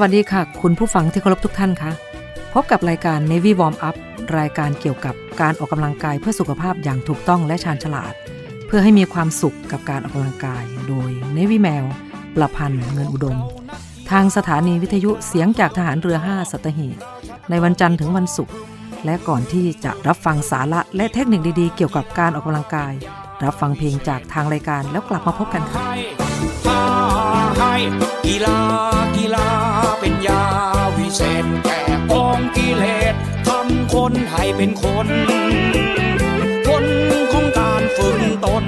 วัสดีค่ะ คุณผู้ฟังที่เคารพทุกท่านคะพบกับรายการ Navy Warm Up รายการเกี่ยวกับการออกกำลังกายเพื่อสุขภาพอย่างถูกต้องและชาญฉลาด เพื่อให้มีความสุขกับการออกกำลังกาย โดย Navy แมว ประพันธ์เงินอุดม ทางสถานีวิทยุเสียงจากทหารเรือ 5 สัตหีบในวันจันทร์ถึงวันศุกร์และก่อนที่จะรับฟังสาระและเทคนิคดีๆ เกี่ยวกับการออกกำลังกาย รับฟังเพลงจากทางรายการแล้วกลับมาพบกันค่ะกีฬา วิเศษแก่กองกิเลสทำคนให้เป็นคน คนของการฝึกตน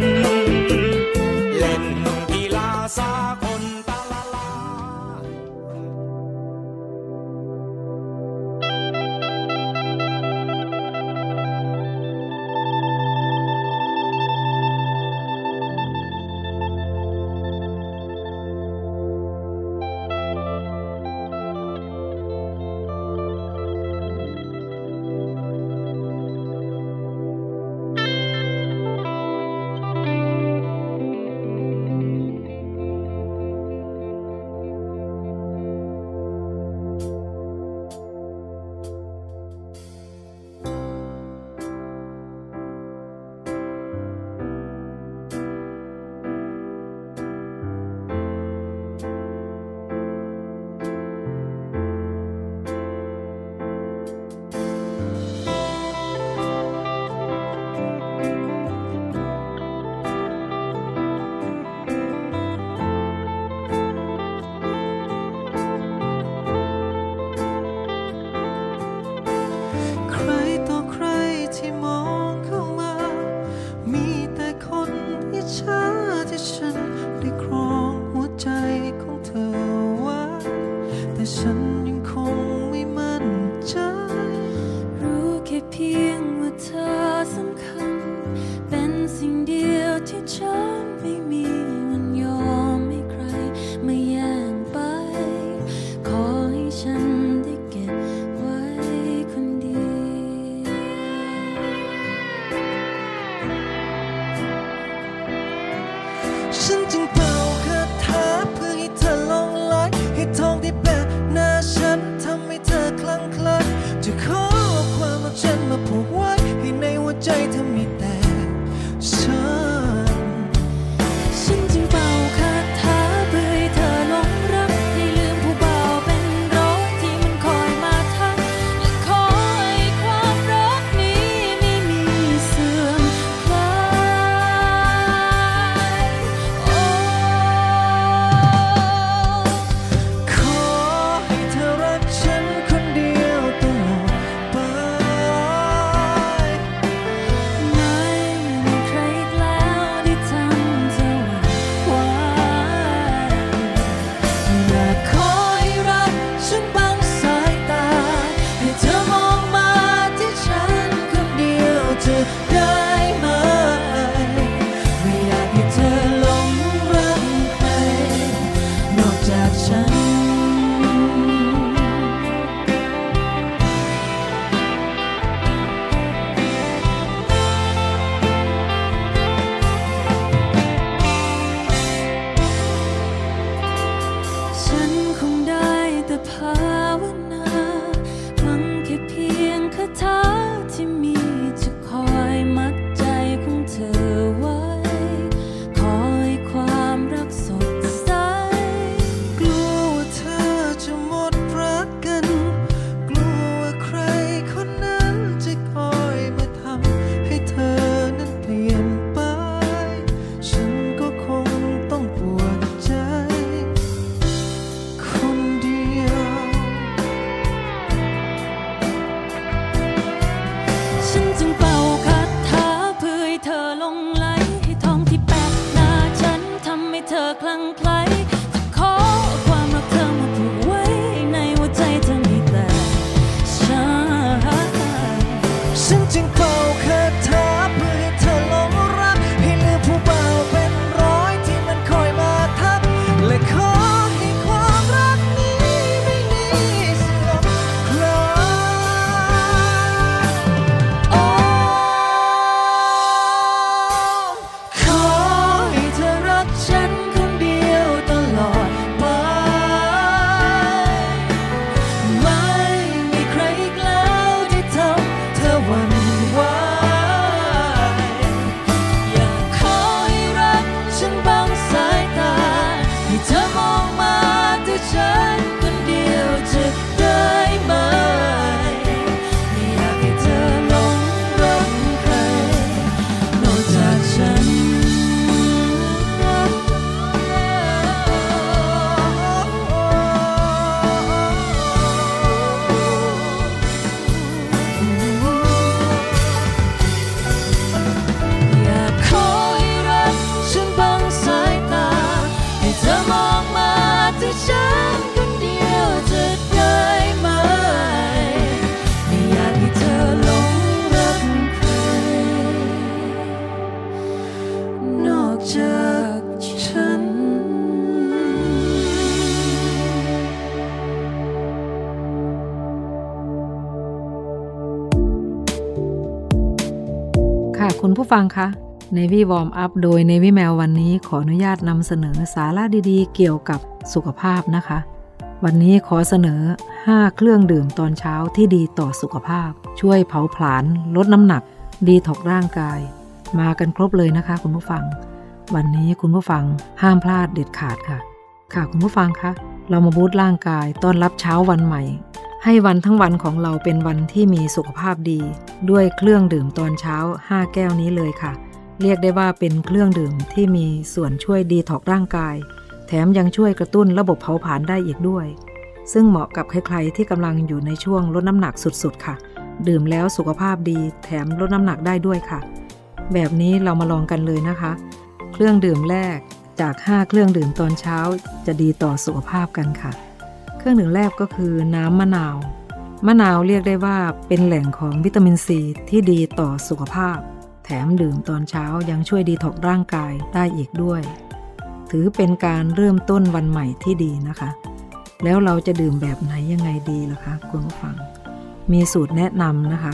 แตู่้ฟังคะ Navy Warm Up โดย Navy Mail วันนี้ขออนุญาตนำเสนอสาระดีๆ เกี่ยวกับสุขภาพนะคะ วันนี้ขอเสนอ 5 เครื่องดื่มตอนเช้าที่ดีต่อสุขภาพ ช่วยเผาผลาญลดน้ำหนัก ดีถอกร่างกาย มากันครบเลยนะคะคุณผู้ฟัง วันนี้คุณผู้ฟังห้ามพลาดเด็ดขาดค่ะ ค่ะคุณผู้ฟังคะเรามาบูตร่างกายต้อนรับเช้าวันใหม่ ให้วันทั้งวันของเราเป็นวันที่มีสุขภาพดี ด้วยเครื่องดื่มตอนเช้า 5 แก้วนี้เลยค่ะ เรียกได้ว่าเป็นเครื่องดื่มที่มีส่วนช่วยดีถอกร่างกาย แถมยังช่วยกระตุ้นระบบเผาผลาญได้อีกด้วย ซึ่งเหมาะกับใครๆที่กำลังอยู่ในช่วงลดน้ำหนักสุดๆค่ะ ดื่มแล้วสุขภาพดี แถมลดน้ำหนักได้ด้วยค่ะ แบบนี้เรามาลองกันเลยนะคะ เครื่องดื่มแรกจาก 5 เครื่องดื่มตอนเช้า จะดีต่อสุขภาพกันค่ะ เครื่องดื่มแรกก็คือน้ำมะนาว มะนาวเรียกได้ว่าเป็นแหล่งของวิตามินซีที่ดีต่อสุขภาพ แถมดื่มตอนเช้ายังช่วยดีถอกร่างกายได้อีกด้วย ถือเป็นการเริ่มต้นวันใหม่ที่ดีนะคะ แล้วเราจะดื่มแบบไหนยังไงดีล่ะคะคุณผู้ฟัง มีสูตรแนะนำนะคะ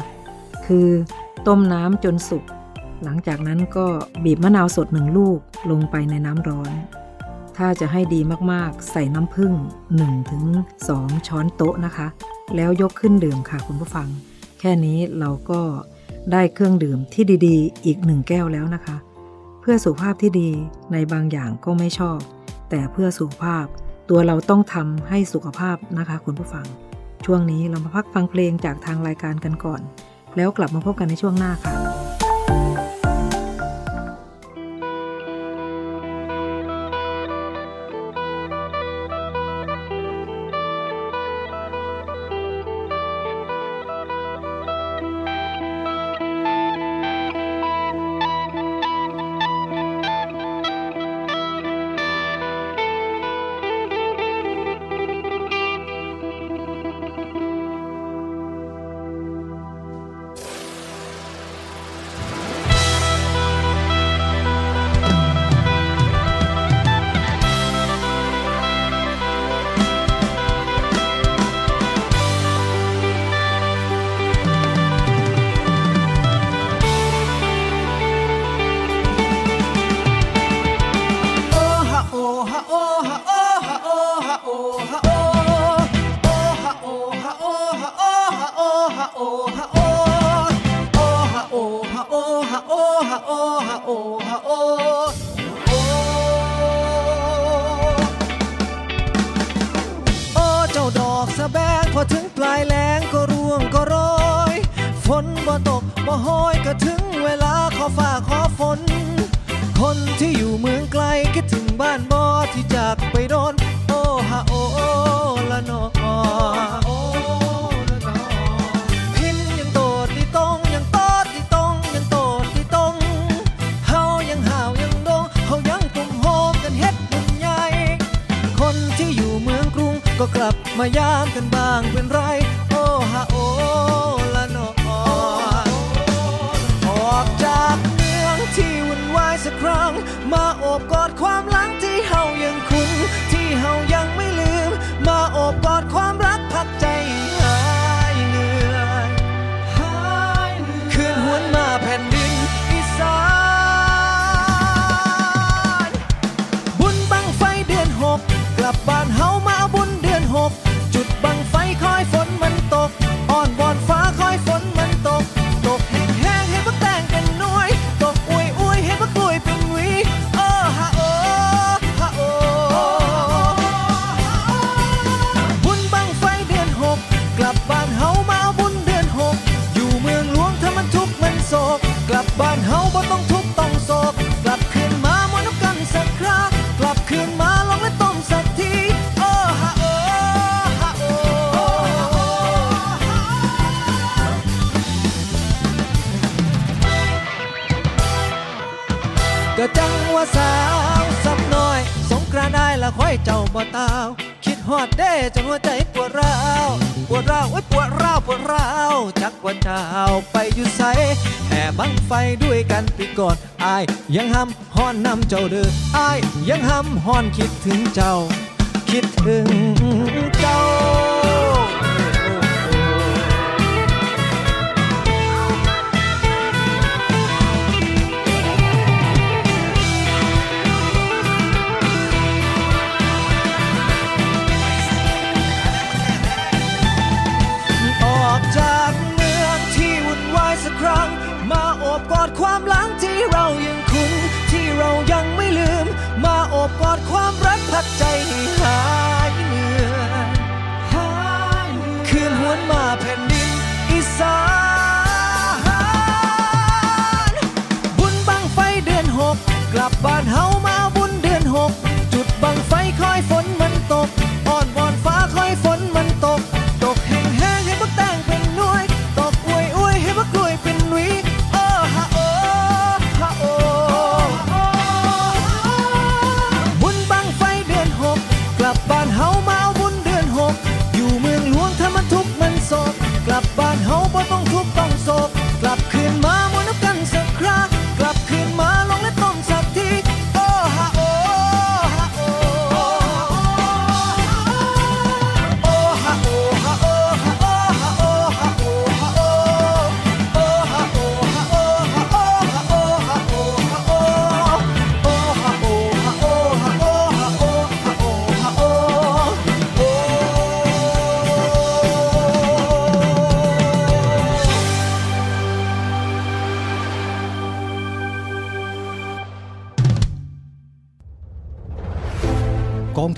คือต้มน้ำจนสุก หลังจากนั้นก็บีบมะนาวสดหนึ่งลูกลงไปในน้ำร้อน ถ้าจะให้ดีมากๆ ใส่น้ำผึ้ง1-2 ช้อนโต๊ะนะคะ แล้วยกขึ้นดื่มค่ะคุณผู้ฟัง แค่นี้เราก็ได้เครื่องดื่มที่ดีๆ อีกหนึ่งแก้วแล้วนะคะ เพื่อสุขภาพที่ดีในบางอย่างก็ไม่ชอบ แต่เพื่อสุขภาพ ตัวเราต้องทำให้สุขภาพนะคะคุณผู้ฟัง ช่วงนี้เรามาพักฟังเพลงจากทางรายการกันก่อน แล้วกลับมาพบกันในช่วงหน้าค่ะ ฟ้าขอฝนคนที่อยู่เมืองไกลคิดถึงบ้านบอที่จากไปโดน โอฮะโอละนอพินยังโตดที่ตรงยังโตดที่ตรงยังโตดที่ตรงเฮายังห่าวยังโดงเฮายังกลุ่มโฮกันเฮ็ดบุญใหญ่ คนที่อยู่เมืองกรุงก็กลับมายามกันบ้างเป็นไร คอยเจ้าบ่ตาว คิดฮอดเด้จังหัวใจปวดร้าว ปวดร้าวโอ้ยปวดร้าวปวดร้าวจักว่าเจ้าไปอยู่ไสแห่บังไฟด้วยกันปีก่อนอายยังห้ำฮอนนำเจ้าเด้ออายยังห้ำฮอนคิดถึงเจ้า คิดถึงเจ้า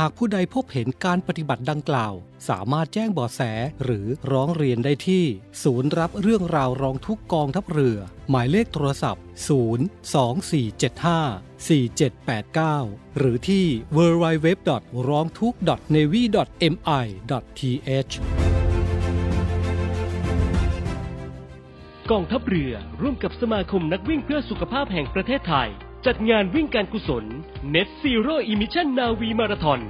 หากผู้ใดพบเห็นการปฏิบัติดังกล่าว สามารถแจ้งเบาะแสหรือร้องเรียนได้ที่ ศูนย์รับเรื่องราวร้องทุกกองทัพเรือ หมายเลขโทรศัพท์ 02475 4789 หรือที่ www. ร้องทุก navy mi th กองทัพเรือร่วมกับสมาคมนักวิ่งเพื่อสุขภาพแห่งประเทศไทย จัดงานวิ่งการกุศล Net Zero Emission Navi Marathon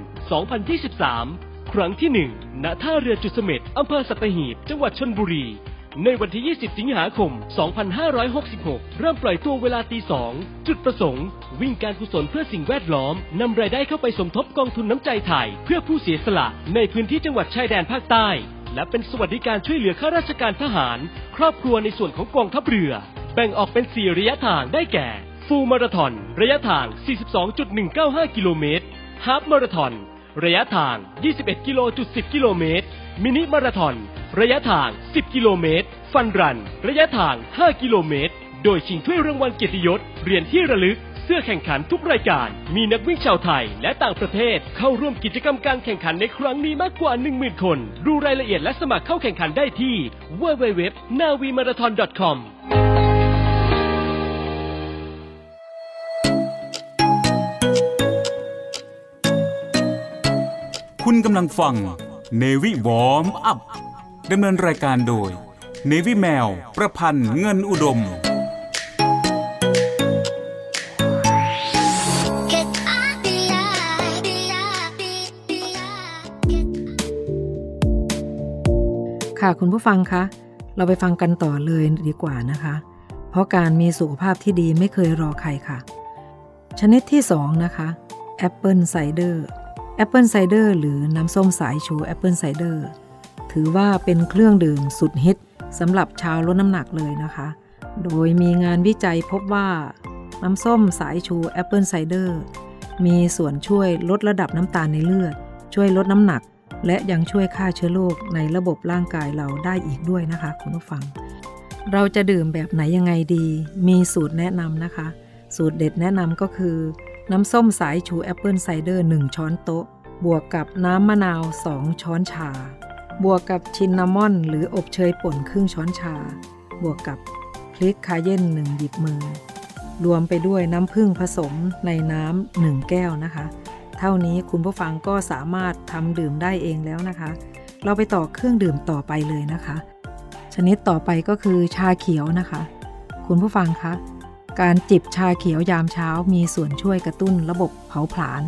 2023 ครั้งที่ 1 ณ ท่าเรือจุดเสม็ดอำเภอสัตหีบ จังหวัดชนบุรี ในวันที่ 20 สิงหาคม 2566 เริ่มปล่อยตัวเวลาตี 2 จุดประสงค์ วิ่งการกุศลเพื่อสิ่งแวดล้อม นำรายได้เข้าไปสมทบกองทุนน้ำใจไทย เพื่อผู้เสียสละ ในพื้นที่จังหวัดชายแดนภาคใต้ และเป็นสวัสดิการช่วยเหลือข้าราชการทหาร ครอบครัวในส่วนของกองทัพเรือ แบ่งออกเป็น4ระยะทางได้แก่ ฟูลมาราธอนระยะทาง 42.195 กิโลเมตรฮาฟมาราธอนระยะทาง 21 กิโลจุด10 กิโลเมตร มินิมาราธอนระยะทาง 10 กิโลเมตร ฟันรัน ระยะทาง 5 กิโลเมตร โดยชิงถ้วยรางวัลเกียรติยศเหรียญที่ระลึก เสื้อแข่งขันทุกรายการ มีนักวิ่งชาวไทยและต่างประเทศ เข้าร่วมกิจกรรมการแข่งขันในครั้งนี้มากกว่า 10,000 คน ดูรายละเอียดและสมัครเข้าแข่งขันได้ที่ www.navimarathon.com คุณกำลังฟังเนวิวอมอัพดำเนินรายการโดยเนวิแมว ประพันธ์เงินอุดม ค่ะคุณผู้ฟังคะเราไปฟังกันต่อเลยดีกว่านะคะ เพราะการมีสุขภาพที่ดีไม่เคยรอใครค่ะ ชนิดที่ 2 นะคะapple cider apple cider หรือน้ำส้มสายชู apple cider ถือว่าเป็นเครื่องดื่มสุดฮิตสำหรับชาวลดน้ำหนักเลยนะคะ โดยมีงานวิจัยพบว่าน้ำส้มสายชู apple cider มีส่วนช่วยลดระดับน้ำตาลในเลือด ช่วยลดน้ำหนัก และยังช่วยฆ่าเชื้อโรคในระบบร่างกายเราได้อีกด้วยนะคะคุณผู้ฟัง เราจะดื่มแบบไหนยังไงดี มีสูตรแนะนำนะคะ สูตรเด็ดแนะนำก็คือ น้ำส้มสายชู apple cider 1 ช้อนโต๊ะ บวกกับน้ำมะนาว 2 ช้อนชา บวกกับ cinnamon หรืออบเชยป่นครึ่งช้อนชา บวกกับพริก cayenne หนึ่งหยิบมือ รวมไปด้วยน้ำผึ้งผสมในน้ำหนึ่งแก้วนะคะ เท่านี้คุณผู้ฟังก็สามารถทำดื่มได้เองแล้วนะคะ เราไปต่อเครื่องดื่มต่อไปเลยนะคะ ชนิดต่อไปก็คือชาเขียวนะคะ คุณผู้ฟังคะ การจิบชาเขียวยามเช้ามีส่วนช่วยกระตุ้นระบบเผาผลาญ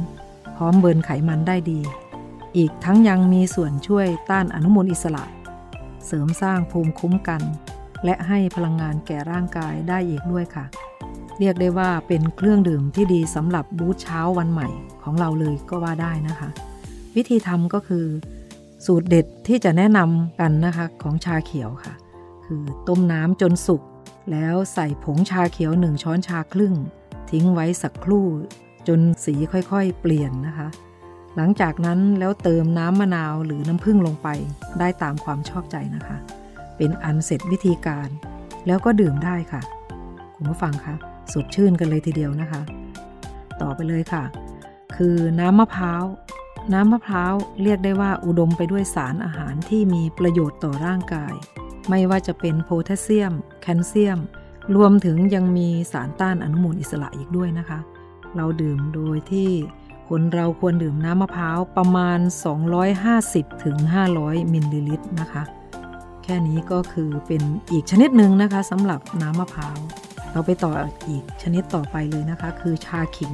พร้อมเบิร์นไขมันได้ดี อีกทั้งยังมีส่วนช่วยต้านอนุมูลอิสระ เสริมสร้างภูมิคุ้มกัน และให้พลังงานแก่ร่างกายได้อีกด้วยค่ะ เรียกได้ว่าเป็นเครื่องดื่มที่ดีสำหรับบูธเช้าวันใหม่ของเราเลยก็ว่าได้นะคะ วิธีทำก็คือ สูตรเด็ดที่จะแนะนำกันนะคะของชาเขียวค่ะ คือต้มน้ำจนสุก แล้วใส่ผงชาเขียวหนึ่งช้อนชาครึ่ง ทิ้งไว้สักครู่ จนสีค่อยๆ เปลี่ยนนะคะ หลังจากนั้นแล้วเติมน้ำมะนาวหรือน้ำผึ้งลงไป ได้ตามความชอบใจนะคะ เป็นอันเสร็จวิธีการ แล้วก็ดื่มได้ค่ะ คุณผู้ฟังคะสดชื่นกันเลยทีเดียวนะคะ ต่อไปเลยค่ะ คือน้ำมะพร้าวน้ำมะพร้าวเรียกได้ว่าอุดมไปด้วยสารอาหารที่มีประโยชน์ต่อร่างกาย ไม่ว่าจะเป็นโพแทสเซียม แคลเซียม รวมถึงยังมีสารต้านอนุมูลอิสระอีกด้วยนะคะ เราดื่มโดยที่คนเราควรดื่มน้ำมะพร้าวประมาณ 250ถึงมิลลิลิตรนะคะ แค่นี้ก็คือเป็นอีกชนิดหนึ่งนะคะสำหรับน้ำมะพร้าว เราไปต่ออีกชนิดต่อไปเลยนะคะ คือชาขิง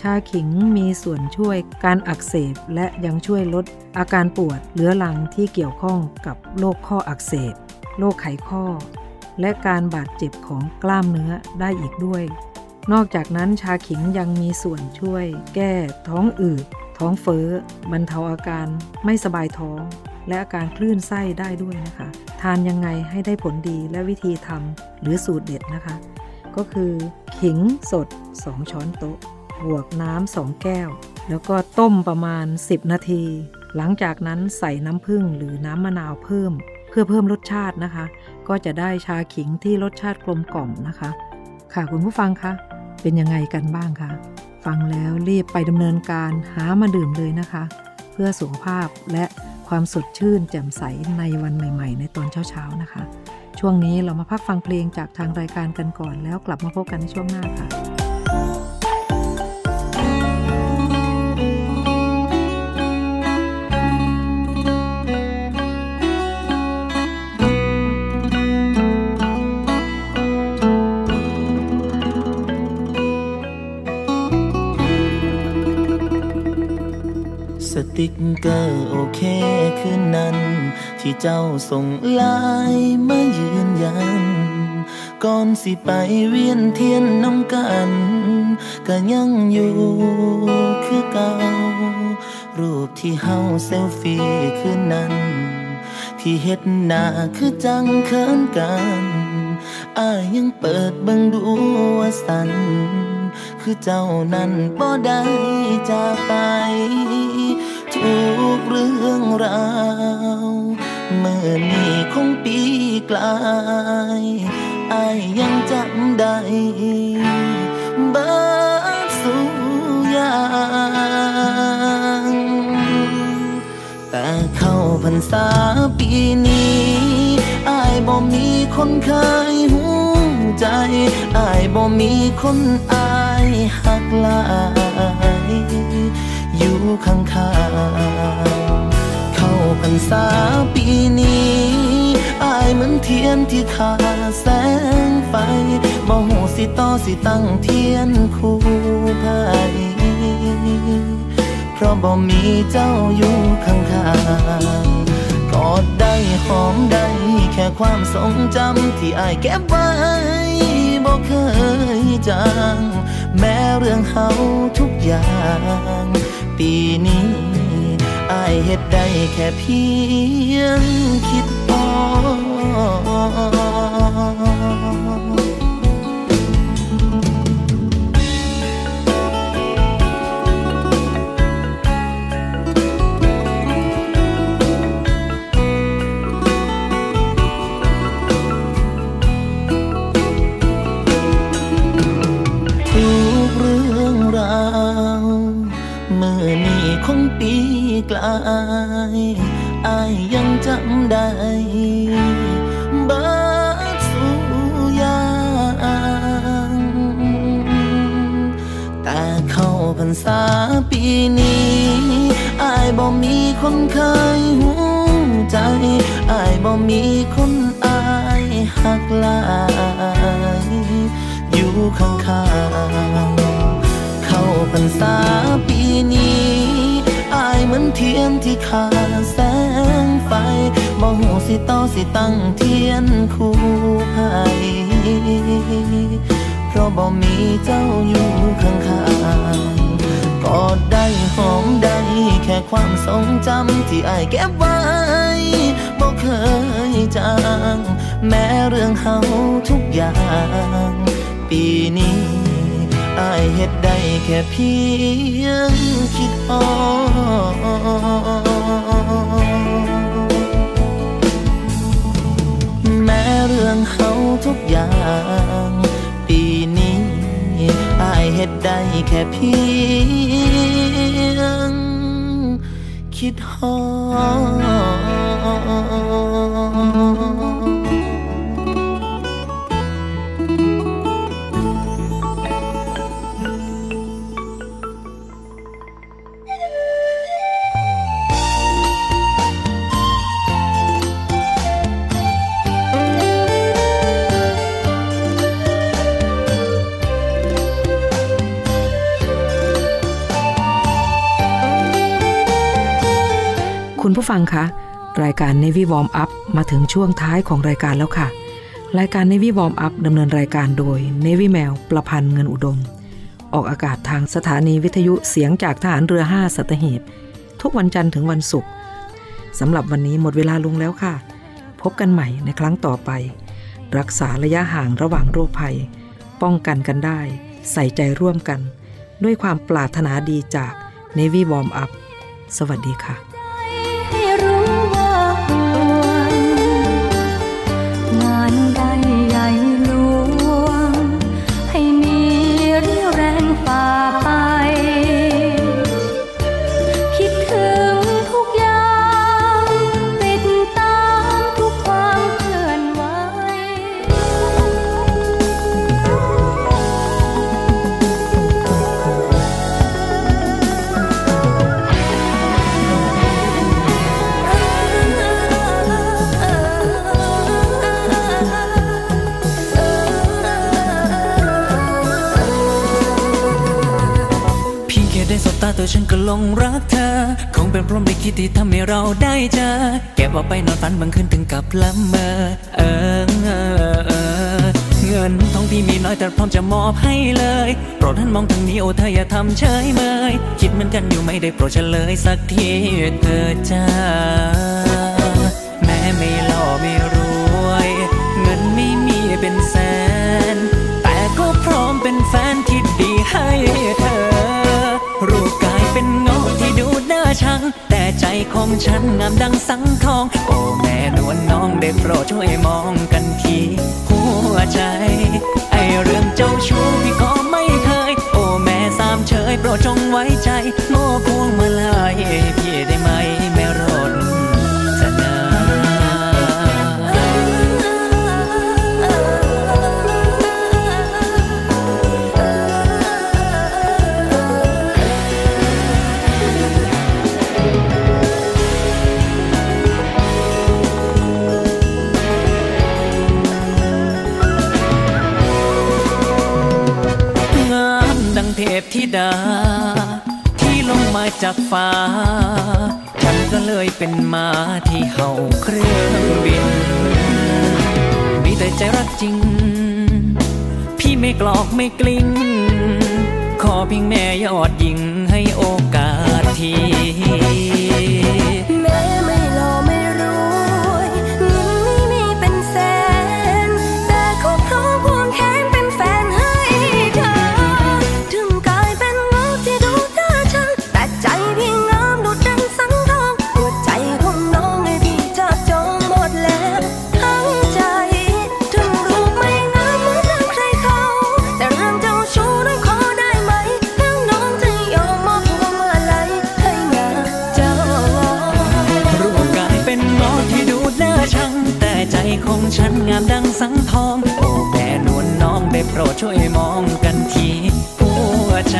ชาขิงมีส่วนช่วยการอักเสบ และยังช่วยลดอาการปวดเรื้อรังที่เกี่ยวข้องกับโรคข้ออักเสบ โรคไขข้อ และการบาดเจ็บของกล้ามเนื้อได้อีกด้วย นอกจากนั้นชาขิงยังมีส่วนช่วย แก้ท้องอืด ท้องเฟ้อ บรรเทาอาการไม่สบายท้อง และอาการคลื่นไส้ได้ด้วยนะคะ ทานยังไงให้ได้ผลดีและวิธีทำหรือสูตรเด็ดนะคะ ก็คือขิงสด 2 ช้อนโต๊ะบวกน้ำ2แก้ว แล้วก็ต้มประมาณ 10 นาที หลังจากนั้นใส่น้ำผึ้งหรือน้ำมะนาวเพิ่ม เพื่อเพิ่มรสชาตินะคะ ก็จะได้ชาขิงที่รสชาติกลมกล่อมนะคะ ค่ะคุณผู้ฟังคะเป็นยังไงกันบ้างคะฟังแล้วรีบไปดำเนินการหามาดื่มเลยนะคะ เพื่อสุขภาพและความสดชื่นแจ่มใสในวันใหม่ ๆ ในตอนเช้าๆนะคะ ช่วงนี้เรามาพักฟังเพลงจากทางรายการกันก่อนแล้วกลับมาพบกันในช่วงหน้าค่ะ สติ๊กเกอร์โอเคคืนนั้น ที่เจ้าส่งไลน์มายืนยัน ก่อนสิไปเวียนเทียนนำกันก็ยังอยู่คือเก่า รูปที่เฮาเซลฟี่คืนนั้น ที่เฮ็ดหน้าคือจังเขินกันอายยังเปิดเบิ่งดูว่าสัน คือเจ้านั้นบ่ได้จากไป ทุกเรื่องราวเมื่อนี้คงปีกลายอายยังจำได้บิดสุยางแต่เข้าพรรษาปีนี้อายบ่มีคนเคยหูใจอายบ่มีคนอายหักลายู่ข้างเข้าพรรษาปีนี้ อายเหมือนเทียนที่ขาแสงไฟบ่หูสิต่อสิตั้งเทียนคู่ไผเพราะบ่มีเจ้าอยู่ข้างๆกอดได้หอมได้แค่ความทรงจำที่อายเก็บไว้บ่เคยจางแม้เรื่องเฮาทุกอย่าง ปีนี้อายเฮ็ดได้แค่เพียงคิดพอายอายยังจำได้บาดสุยางแต่เข้าพรรษาปีนี้อายบ่มีคนเคยหูใจอายบ่มีคน เทียนที่ขาดแสงไฟบ่หูสิต่อสิตั้งเทียนคู่ไผเพราะบ่มีเจ้าอยู่ข้างๆกอดได้หอมได้แค่ความทรงจำที่อายเก็บไว้บ่เคยจางแม้เรื่องเฮาทุกอย่าง ปีนี้อายเฮ็ดได้ แค่เพียงคิดออกแม้เรื่องเฮาทุกอย่าง ปีนี้อายเฮ็ดได้แค่เพียง คิดฮอด คุณผู้ฟังคะรายการ Navy Warm Up มาถึงช่วงท้ายของรายการแล้วค่ะ รายการ Navy Warm Up ดำเนินรายการโดย Navy แมวประพันธ์เงินอุดม ออกอากาศทางสถานีวิทยุเสียงจากทหารเรือ 5สัตหีบ ทุกวันจันทร์ถึงวันศุกร์สำหรับวันนี้หมดเวลาลงแล้วค่ะ พบกันใหม่ในครั้งต่อไป รักษาระยะห่างระหว่างโรคภัย ป้องกันกันได้ ใส่ใจร่วมกัน ด้วยความปรารถนาดีจาก Navy Warm Up สวัสดีค่ะ ไบตาฉันก็ลงรักเธอ คงเป็นพรหมลิขิตที่ทำให้เราได้เจอเก็บเอาไปนอนฝันบางคืนถึงกับละเมอเออเออเออเงินทองที่มีน้อยแต่พร้อมจะมอบให้เลยโปรดท่านมองทางนี้โอ้เธออย่าทำเฉยเมยคิดเหมือนกันอยู่ไม่ได้โปรดเฉลยสักทีเธอจ้าแม้ไม่หล่อไม่รวย เงินไม่มีเป็นแสน ง แต่ใจของฉันงามดังสังทอง โอ้แม่นวลน้องได้โปรดช่วยมองกันทีหัวใจ ไอเรื่องเจ้าชู้พี่ก็ไม่เคย โอ้แม่สามเฉยโปรดจงไว้ใจโม่พวงมาลัยพี่ จากฟ้า ฉันก็เลยเป็นมาที่เห่าเครื่องบิน มีแต่ใจรักจริง พี่ไม่กลอกไม่กลิ้ง ขอเพียงแม่ยอดยิงให้โอกาสที ได้โปรดช่วยมองกันทีหัวใจ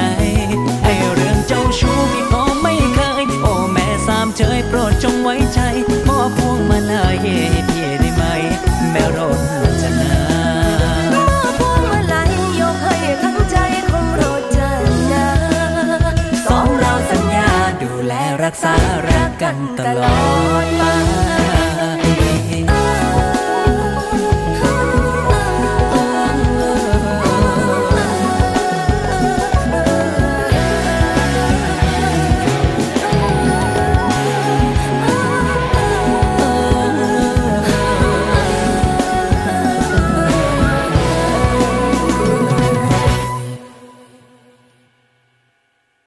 ไอเรื่องเจ้าชู้พี่ก็ไม่เคย โอ้แม่สามเชยโปรดจงไว้ใจมอบพวงมาลัยให้พี่ได้ไหม แม่รถจะนามอบพวงมาลัยยกให้ทั้งใจของเราเจอหน้าสองเราสัญญาดูแลรักษารักกันตลอดไป